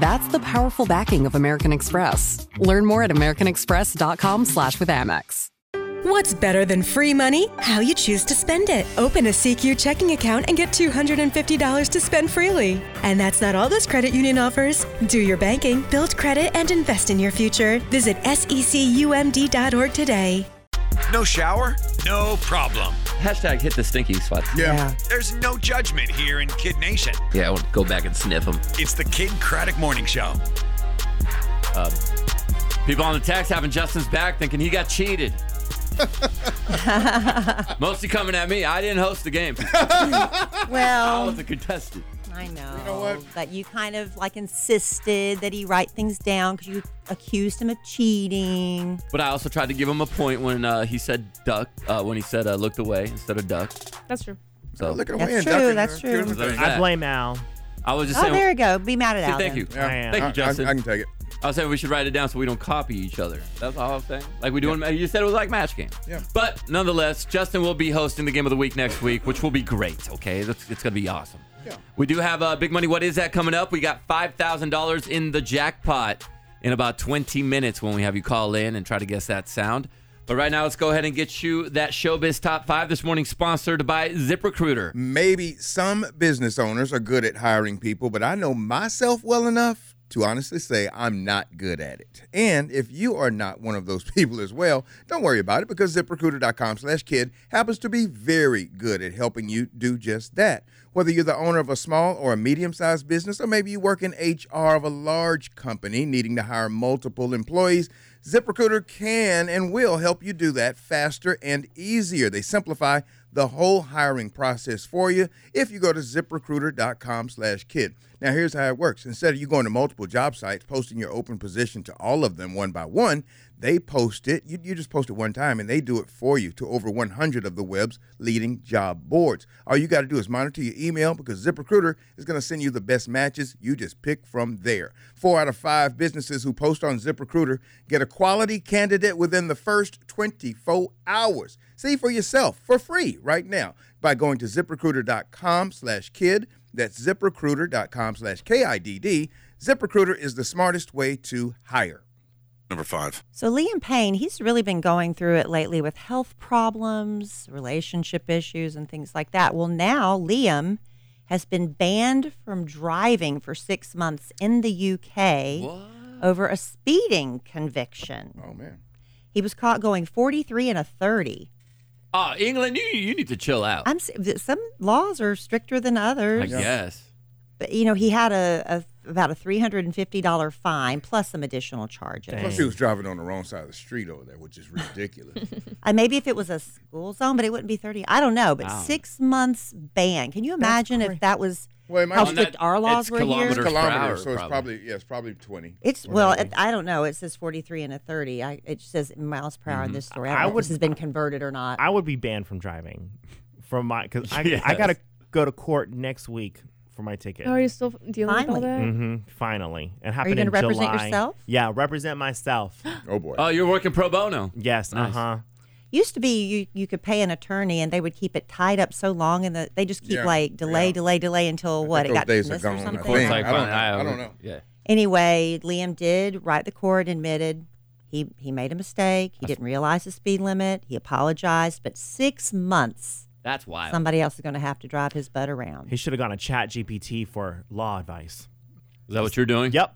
That's the powerful backing of American Express. Learn more at americanexpress.com slash with Amex. What's better than free money? How you choose to spend it. Open a SECU checking account and get $250 to spend freely. And that's not all this credit union offers. Do your banking, build credit, and invest in your future. Visit secumd.org today. No shower? No problem. Hashtag hit the stinky spots. Yeah. There's no judgment here in Kidd Nation. Yeah, I want to go back and sniff them. It's the Kidd Kraddick Morning Show. Um, people on the text having Justin's back thinking he got cheated. Mostly coming at me. I didn't host the game. well, I Well, was a contestant. I know. know what? That you kind of like insisted that he write things down because you accused him of cheating. But I also tried to give him a point when uh, he said duck, uh, when he said uh, looked away instead of duck. That's true. So Look at That's true, that's true. Here's the There's thing. that. I blame Al. I was just Oh, saying. there you go. Be mad at See, Al. thank then. you. Yeah. I am. Thank you, I- I- Justin. I, can take it. I was saying we should write it down so we don't copy each other. That's all I was saying. Like we do in you said it was like match game. Yeah. But nonetheless, Justin will be hosting the game of the week next week, which will be great. Okay, it's, it's gonna be awesome. Yeah. We do have uh, big money. What is that coming up? We got five thousand dollars in the jackpot in about twenty minutes when we have you call in and try to guess that sound. But right now, let's go ahead and get you that Showbiz Top Five this morning, sponsored by ZipRecruiter. Maybe some business owners are good at hiring people, but I know myself well enough to honestly say I'm not good at it. And if you are not one of those people as well, don't worry about it because ziprecruiter.com slash kid happens to be very good at helping you do just that. Whether you're the owner of a small or a medium sized business, or maybe you work in HR of a large company needing to hire multiple employees, ZipRecruiter can and will help you do that faster and easier. They simplify the whole hiring process for you if you go to ziprecruiter.com slash kid. Now here's how it works. Instead of you going to multiple job sites, posting your open position to all of them one by one, they post it. You, you just post it one time and they do it for you to over 100 of the web's leading job boards. All you got to do is monitor your email because ZipRecruiter is going to send you the best matches. You just pick from there. Four out of five businesses who post on ZipRecruiter get a quality candidate within the first 24 hours. See for yourself for free right now by going to ziprecruiter.com slash kid. That's ziprecruiter.com slash K-I-D-D. ZipRecruiter is the smartest way to hire. Number five. So Liam Payne, he's really been going through it lately with health problems, relationship issues, and things like that. Well, now Liam has been banned from driving for six months in the UK over a speeding conviction. Oh, man. He was caught going 43 and a 30. Oh, England, you you need to chill out. I'm some laws are stricter than others. I guess. But you know, he had a, a about a three hundred and fifty dollar fine plus some additional charges. Plus, he was driving on the wrong side of the street over there, which is ridiculous. Uh, maybe if it was a school zone, but it wouldn't be 30. I don't know. But Wow. six months ban. Can you imagine if that was Well, it might how be- strict our laws it's were kilometers here? per kilometers, hour, so it's probably. probably yeah, it's probably twenty. It's or well, it, I don't know. It says 43 and a 30. I, it says miles per hour in this story. I, don't I know if would- this has been converted or not. I would be banned from driving from my because I, Yes. I got to go to court next week for my ticket. Oh, are you still dealing with all Finally. that? hmm Finally, it happened gonna in represent July. yourself? Yeah, represent myself. Oh boy. Oh, you're working pro bono. yes. Nice. Uh huh. Used to be you, you could pay an attorney and they would keep it tied up so long and the, they just keep Yeah, like delay, yeah. delay, delay until what? It those got days are dismissed or gone, I something. think. It's like I don't fine, know. I don't know. Yeah. Anyway, Liam did write the court, admitted he he made a mistake. He didn't realize the speed limit. He apologized, but six months That's wild. somebody else is going to have to drive his butt around. He should have gone to Chat GPT for law advice. Is that what you're doing? Yep.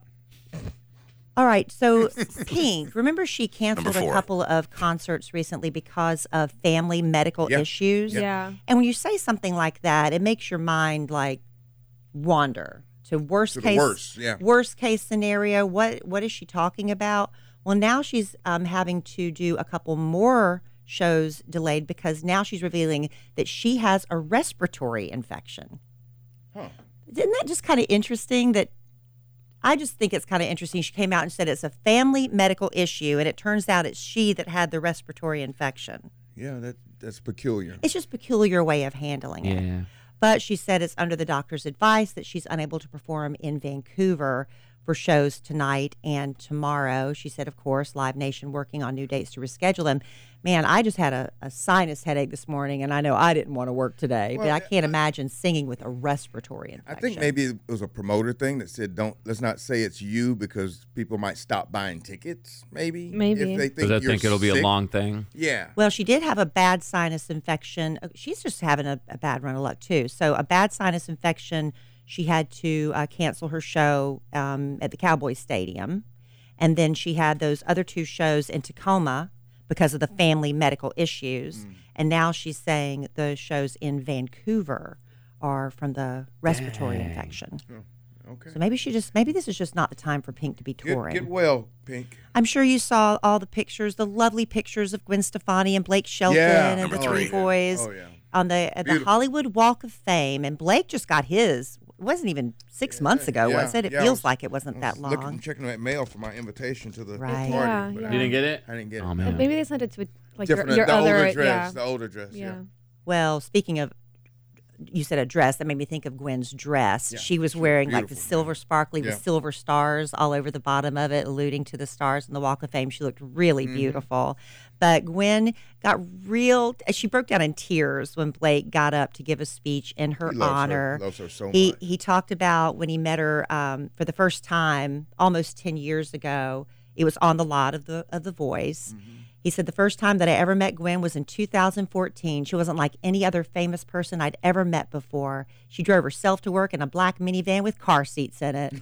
All right, so Pink, remember she canceled a couple of concerts recently because of family medical Yeah. issues. Yeah. And when you say something like that, it makes your mind like wander to worst To case worst, yeah. worst case scenario. What what is she talking about? Well, now she's um, having to do a couple more shows delayed because now she's revealing that she has a respiratory infection. Huh. Isn't that just kind of interesting that I just think it's kind of interesting. She came out and said it's a family medical issue, and it turns out it's she that had the respiratory infection. Yeah, that that's peculiar. It's just peculiar way of handling it. Yeah. But she said it's under the doctor's advice that she's unable to perform in Vancouver for shows tonight and tomorrow. She said, of course, Live Nation working on new dates to reschedule them. Man, I just had a, a sinus headache this morning, and I know I didn't want to work today, but I can't imagine singing with a respiratory infection. I think maybe it was a promoter thing that said, "Don't let's not say it's you because people might stop buying tickets." Maybe, Maybe. if they think I you're think it'll be a long thing. Yeah, Well, she did have a bad sinus infection. Uh, She's just having a, a bad run of luck, too. So, a bad sinus infection. She had to uh, cancel her show um, at the Cowboys Stadium. And then she had those other two shows in Tacoma because of the family medical issues. Mm. And now she's saying the shows in Vancouver are from the respiratory infection. okay. So maybe she just maybe this is just not the time for Pink to be touring. get well, Pink. I'm sure you saw all the pictures, the lovely pictures of Gwen Stefani and Blake Shelton Yeah. and the three. three boys Oh, yeah. on the at the Hollywood Walk of Fame. And Blake just got his. It wasn't even six months ago, Yeah, was it? It yeah, feels was- like it wasn't I that was looking, long. checking that mail for my invitation to the Right. party. Yeah, yeah. I, You didn't get it? I didn't get it. Oh But man. maybe they sent it to like your, Different, your the other older dress, yeah. the older dress. Yeah. yeah. Well, speaking of, you said a dress. That made me think of Gwen's dress. Yeah, she was wearing like the silver sparkly Yeah. with silver stars all over the bottom of it, alluding to the stars in the Walk of Fame. She looked really Mm-hmm. beautiful. But Gwen got real. She broke down in tears when Blake got up to give a speech in her He loves her- honor. loves her so he much. he talked about when he met her um, for the first time almost ten years ago. It was on the lot of the of the Voice. Mm-hmm. He said the first time that I ever met Gwen was in 2014. She wasn't like any other famous person I'd ever met before. She drove herself to work in a black minivan with car seats in it.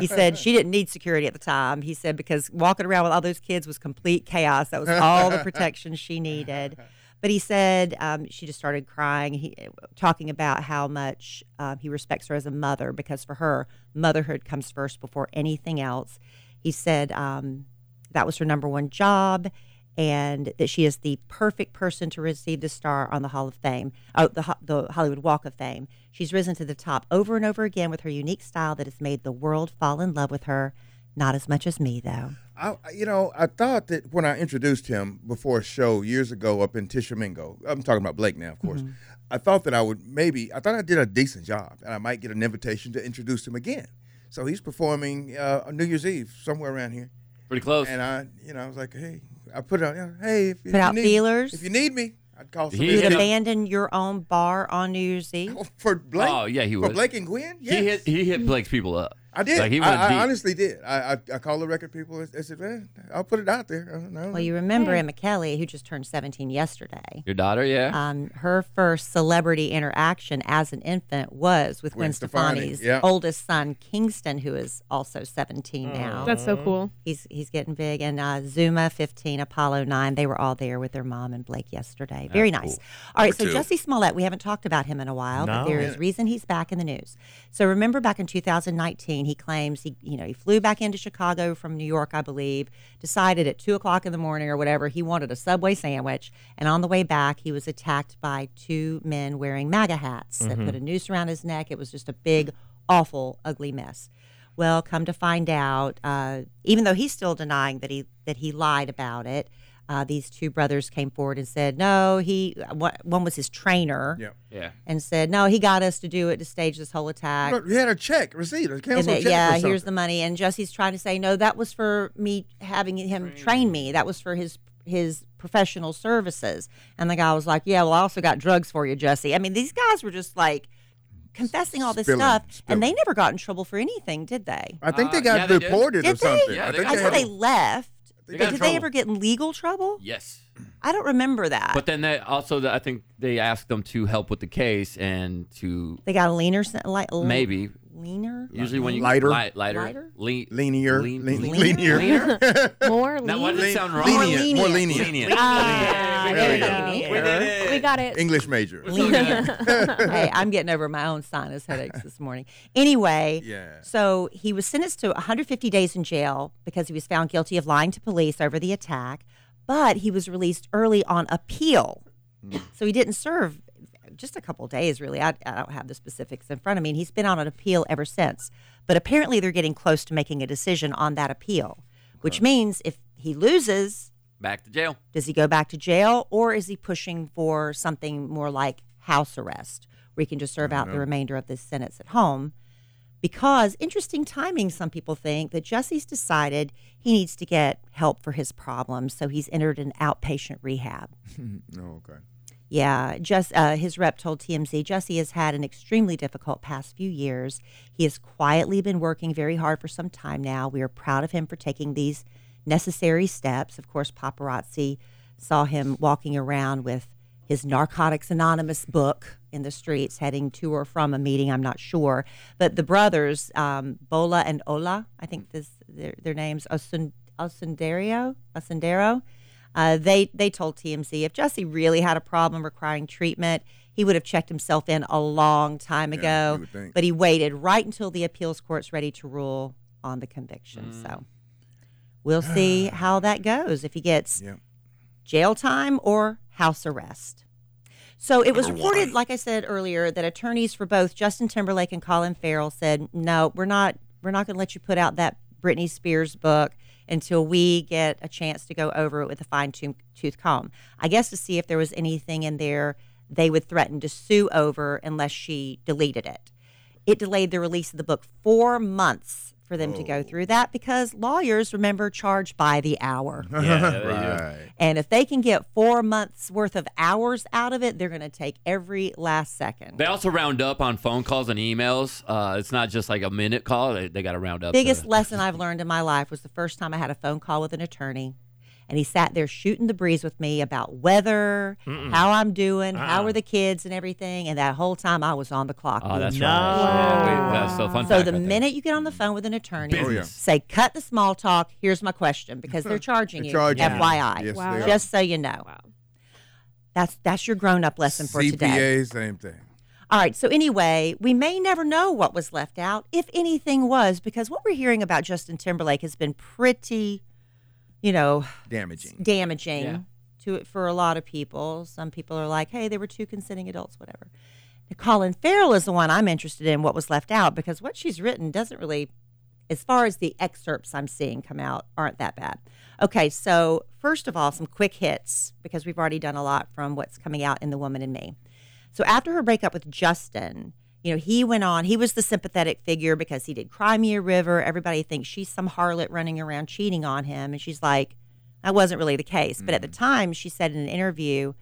he said she didn't need security at the time. He said because walking around with all those kids was complete chaos. That was all the protection she needed. But he said um, she just started crying, he, talking about how much uh, he respects her as a mother because for her, motherhood comes first before anything else. He said um, that was her number one job and that she is the perfect person to receive the star on the Hall of Fame, oh, the, the Hollywood Walk of Fame. She's risen to the top over and over again with her unique style that has made the world fall in love with her. Not as much as me, though. I, you know, I thought that when I introduced him before a show years ago up in Tishomingo, I'm talking about Blake now, of course. Mm-hmm. I thought that I would maybe, I thought I did a decent job, and I might get an invitation to introduce him again. So he's performing uh, on New Year's Eve somewhere around here, Pretty close. and I, you know, I was like, hey, I put out, you know, hey, if you, Put if out need, feelers? If you need me, I'd call He somebody. You'd abandon your own bar on New Year's Eve? for Blake. Oh, yeah, he for. Blake and Gwen. Yes. He hit he hit Blake's people up. I did. Like he I, went I deep. honestly did. I, I I called the record people. I said, man, I'll put it out there. I. Well, you remember Emma Kelly, who just turned 17 yesterday. Your daughter, yeah. Um, her first celebrity interaction as an infant was with Gwen, Gwen Stefani, Stefani's yeah. oldest son, Kingston, who is also 17 now. That's so cool. He's he's getting big, and uh, Zuma 15, Apollo 9. They were all there with their mom and Blake yesterday. Very nice. All right, so two. Jussie Smollett, we haven't talked about him in a while, but No. there is reason he's back in the news. So remember back in 2019, he claims he you know he flew back into Chicago from New York, I believe. Decided at two o'clock in the morning or whatever he wanted a Subway sandwich, and on the way back he was attacked by two men wearing MAGA hats that put a noose around his neck. It was just a big, awful, ugly mess. Well, come to find out, uh, even though he's still denying that he that he lied about it, uh, these two brothers came forward and said, no, he one one was his trainer, Yeah. yeah. and said, no, he got us to do it to stage this whole attack. Look, you had a check, receipt, a And cancel check. yeah, or here's the money. And Jussie's trying to say, no, that was for me having him train me. That was for his his professional services. And the guy was like, yeah, well, I also got drugs for you, Jussie. I mean, these guys were just like confessing all this Spilling, stuff, spilling. and they never got in trouble for anything, did they? I think Uh, they got yeah, they did. deported or Did they? something. Yeah, I think got I they they left. They But got in did they ever get in legal trouble? Yes. I don't remember that. But then they also, I think they asked them to help with the case and to they got a leaner, sen- like maybe. Leaner. Usually when you Lighter. light, lighter, Lighter? lean, Leanier, lean, lean- lean- leanier. leaner? More Now, why lean. does it sound wrong? lenient, more lenient. lenient. Ah, There there we we go. go. We did it. We got it. English major. hey, I'm getting over my own sinus headaches this morning. Anyway, Yeah. so he was sentenced to 150 days in jail because he was found guilty of lying to police over the attack, but he was released early on appeal. So he didn't serve just a couple days, really. I, I don't have the specifics in front of me. And he's been on an appeal ever since. But apparently, they're getting close to making a decision on that appeal, which means if he loses, Back to jail. does he go back to jail or is he pushing for something more like house arrest where he can just serve out the remainder of this sentence at home? Because interesting timing, some people think that Jussie's decided he needs to get help for his problems, so he's entered an outpatient rehab. Oh, okay. Yeah, just uh, his rep told TMZ Jussie has had an extremely difficult past few years. He has quietly been working very hard for some time now. We are proud of him for taking these necessary steps. Of course, paparazzi saw him walking around with his Narcotics Anonymous book in the streets, heading to or from a meeting. I'm not sure, but the brothers um, Bola and Ola, I think this their, their names Osun, Osundario, Osundero. Uh, they they told TMZ if Jussie really had a problem requiring treatment, he would have checked himself in a long time Yeah, ago. But he waited right until the appeals court's ready to rule on the conviction. So we'll see how that goes if he gets Yeah. jail time or house arrest. So it was reported, like I said earlier, that attorneys for both Justin Timberlake and Colin Farrell said, "No, we're not. We're not going to let you put out that Britney Spears book until we get a chance to go over it with a fine tooth comb. I guess to see if there was anything in there they would threaten to sue over unless she deleted it. It delayed the release of the book four months for them to go through that because lawyers remember charge by the hour. Yeah. Right. And if they can get four months worth of hours out of it, they're going to take every last second. They also round up on phone calls and emails. Uh, it's not just like a minute call. They, they got to round up. Biggest to- lesson I've learned in my life was the first time I had a phone call with an attorney. And he sat there shooting the breeze with me about weather, how I'm doing, how Uh-uh. are the kids, and everything. And that whole time I was on the clock. Oh, that's No. right. Wait, that's so fun. so fact the right there. minute you get on the phone with an attorney, Oh, yeah. say, cut the small talk. Here's my question because they're charging They're you. charging you. FYI. Yes, Wow. Just so you know. Wow. That's that's your grown up lesson for CPA, today. same thing. All right. So anyway, we may never know what was left out, if anything was, because what we're hearing about Justin Timberlake has been pretty, you know, Damaging. damaging Yeah. to it for a lot of people. Some people are like, "Hey, they were two consenting adults, whatever." Now, Colin Farrell is the one I'm interested in. What was left out because what she's written doesn't really, as far as the excerpts I'm seeing come out, aren't that bad. Okay, so first of all, some quick hits because we've already done a lot from what's coming out in The Woman in Me. So after her breakup with Justin, you know, he went on, he was the sympathetic figure because he did Cry Me a River. Everybody thinks she's some harlot running around cheating on him. And she's like, that wasn't really the case. But at the mm. time, she said in an interview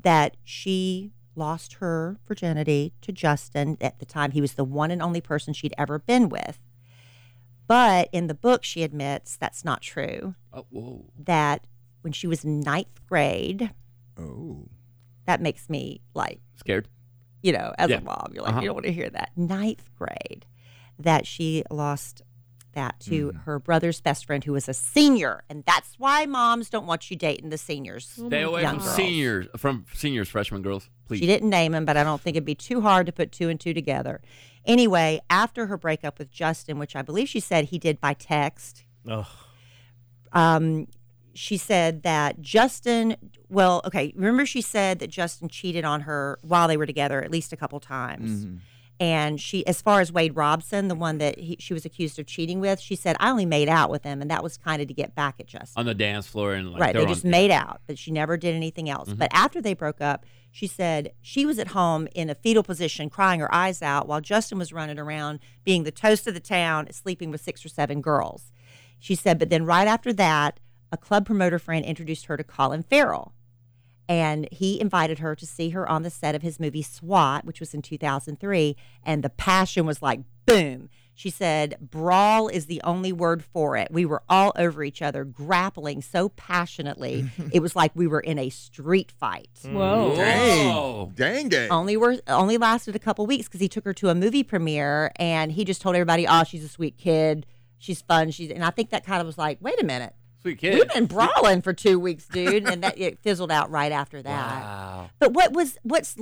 that she lost her virginity to Justin. At the time, he was the one and only person she'd ever been with. But in the book, she admits that's not true. Oh, whoa. That when she was ninth grade, Oh. that makes me like, Scared? You know, as Yeah. a mom, you're like, Uh-huh. you don't want to hear that. Ninth grade, that she lost that to Mm-hmm. her brother's best friend who was a senior. And that's why moms don't want you dating the seniors. Stay away from girls. seniors, from seniors, freshman girls, please. She didn't name him, but I don't think it'd be too hard to put two and two together. Anyway, after her breakup with Justin, which I believe she said he did by text, Ugh. um, she said that Justin, well, okay, remember she said that Justin cheated on her while they were together at least a couple times. Mm-hmm. And she, as far as Wade Robson, the one that he, she was accused of cheating with, she said, I only made out with him, and that was kind of to get back at Justin. on the dance floor and like right. They just on- made out, but she never did anything else. Mm-hmm. But after they broke up, she said she was at home in a fetal position, crying her eyes out, while Justin was running around being the toast of the town, sleeping with six or seven girls. She said, but then right after that, a club promoter friend introduced her to Colin Farrell. And he invited her to see her on the set of his movie SWAT, which was in 2003. And the passion was like, boom. She said, brawl is the only word for it. We were all over each other, grappling so passionately. it was like we were in a street fight. Whoa. Whoa. Dang, dang. Only were only lasted a couple weeks because he took her to a movie premiere and he just told everybody, "Oh, she's a sweet kid. She's fun. She's." And I think that kind of was like, "Wait a minute, Sweet kid. we've been brawling for two weeks, dude," and that it fizzled out right after that. Wow. But what was what's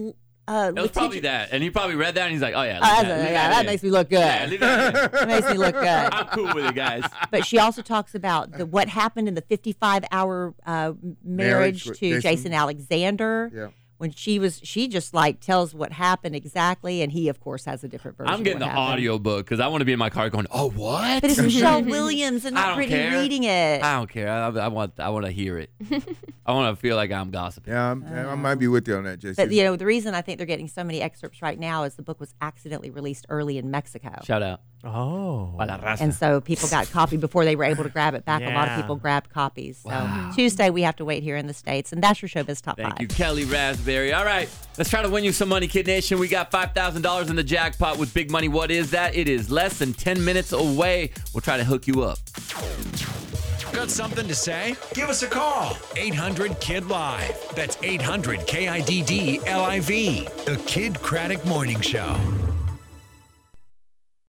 uh, It was probably that. And he probably read that and he's like, oh, yeah. Uh, leave that's that, leave yeah, that in. makes me look good. Yeah, leave that in. That makes me look good. I'm cool with it, guys. But she also talks about the what happened in the 55 hour uh, marriage, with to Jason. Jason, Alexander, Yeah. When she was she just like tells what happened exactly, and he of course has a different version. I'm getting of the what happened. audio book because I want to be in my car going, "Oh, what?" But it's Michelle Williams and I not don't care. reading it. I don't care. I, I want. I want to hear it. I want to feel like I'm gossiping. Yeah, I'm, I might be with you on that, Jason. But you know, the reason I think they're getting so many excerpts right now is the book was accidentally released early in Mexico. Shout out. Oh. Pa la raza. And so people got copy before they were able to grab it back. A lot of people grabbed copies. So Tuesday we have to wait here in the States. And that's your showbiz top Thank five. you, Kellie Rasberry. All right, let's try to win you some money, Kidd Nation. We got $5,000 in the jackpot with big money. What is that? It is less than 10 minutes away. We'll try to hook you up. Got something to say? Give us a call. 800 Kid Live. That's 800 K I D D L I V. The Kidd Kraddick Morning Show.